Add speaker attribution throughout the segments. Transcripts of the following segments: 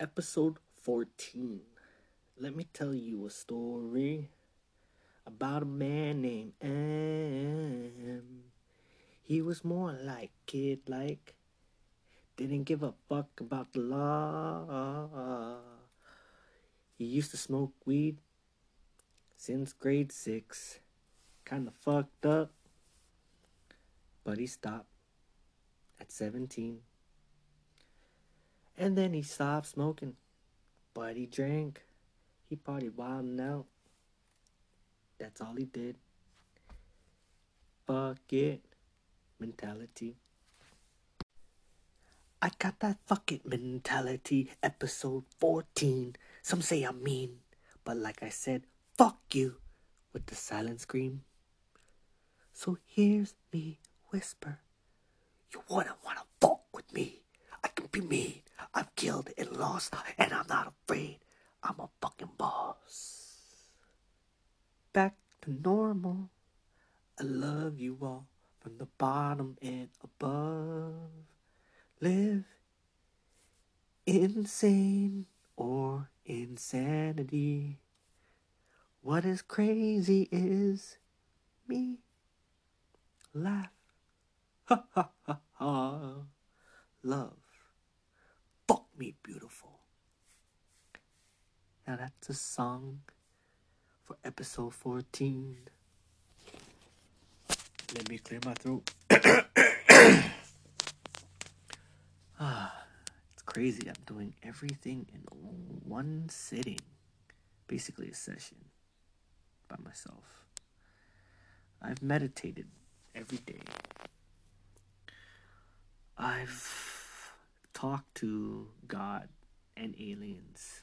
Speaker 1: episode 14. Let me tell you a story about a man named M. He was more like kid like, didn't give a fuck about the law. He used to smoke weed since grade six. Kinda fucked up, but he stopped at 17. And then he stopped smoking, but he drank. He partied wild and out. That's all he did. Fuck it mentality. I got that fuck it mentality, episode 14. Some say I'm mean, but like I said, fuck you with the silent scream. So here's me whisper. You wouldn't wanna fuck with me. I can be mean. I've killed and lost, and I'm not afraid. I'm a fucking boss. Back to normal. I love you all from the bottom and above. Live insane or insanity. What is crazy is me. Laugh. Ha ha ha ha. Love. Me beautiful. Now that's a song for episode 14. Let me clear my throat. ah, it's crazy. I'm doing everything in one sitting. Basically, a session by myself. I've meditated every day. I've talked to God and aliens.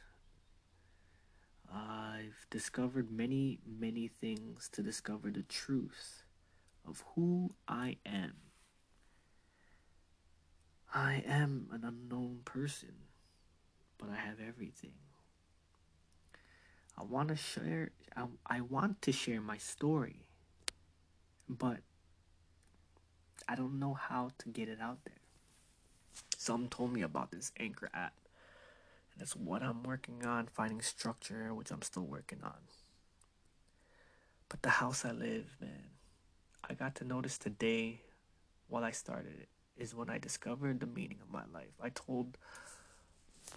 Speaker 1: I've discovered many, many things to discover the truth of who I am. I am an unknown person, but I have everything. I want to share I, I want to share my story, but I don't know how to get it out there. Some told me about this Anchor app, and it's what I'm working on, finding structure, which I'm still working on. But the house I live, man, I got to notice today while I started it is when I discovered the meaning of my life. I told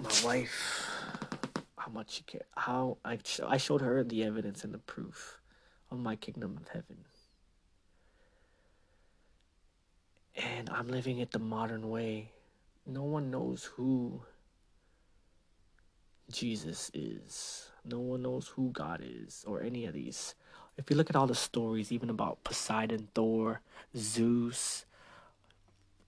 Speaker 1: my wife how much she cared, how I, sh- I showed her the evidence and the proof of my kingdom of heaven. And I'm living it the modern way. No one knows who Jesus is. No one knows who God is or any of these if you look at all the stories, even about Poseidon, Thor, Zeus,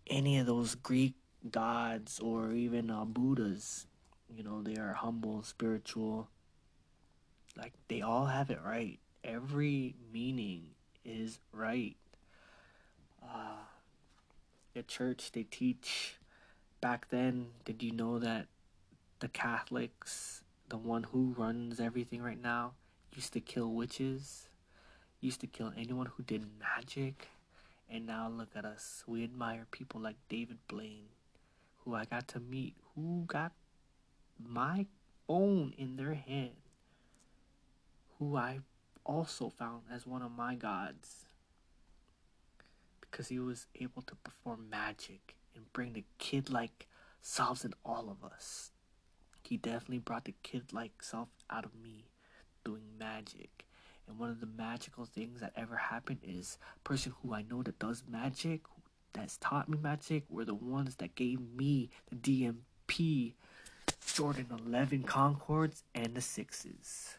Speaker 1: any of those Greek gods, or even uh, Buddhas, you know, they are humble, spiritual. Like, they all have it right. Every meaning is right. Uh, the church, they teach back then, did you know that the Catholics, the one who runs everything right now, used to kill witches? used to kill anyone who did magic. And now look at us. We admire people like David Blaine, who I got to meet, who got my phone in their hand, who I also found as one of my gods. Because he was able to perform magic and bring the kid like selves in all of us. He definitely brought the kid like self out of me doing magic and one of the magical things that ever happened is person who I know that does magic, that's taught me magic, were the ones that gave me the DMP Jordan 11 Concords and the sixes.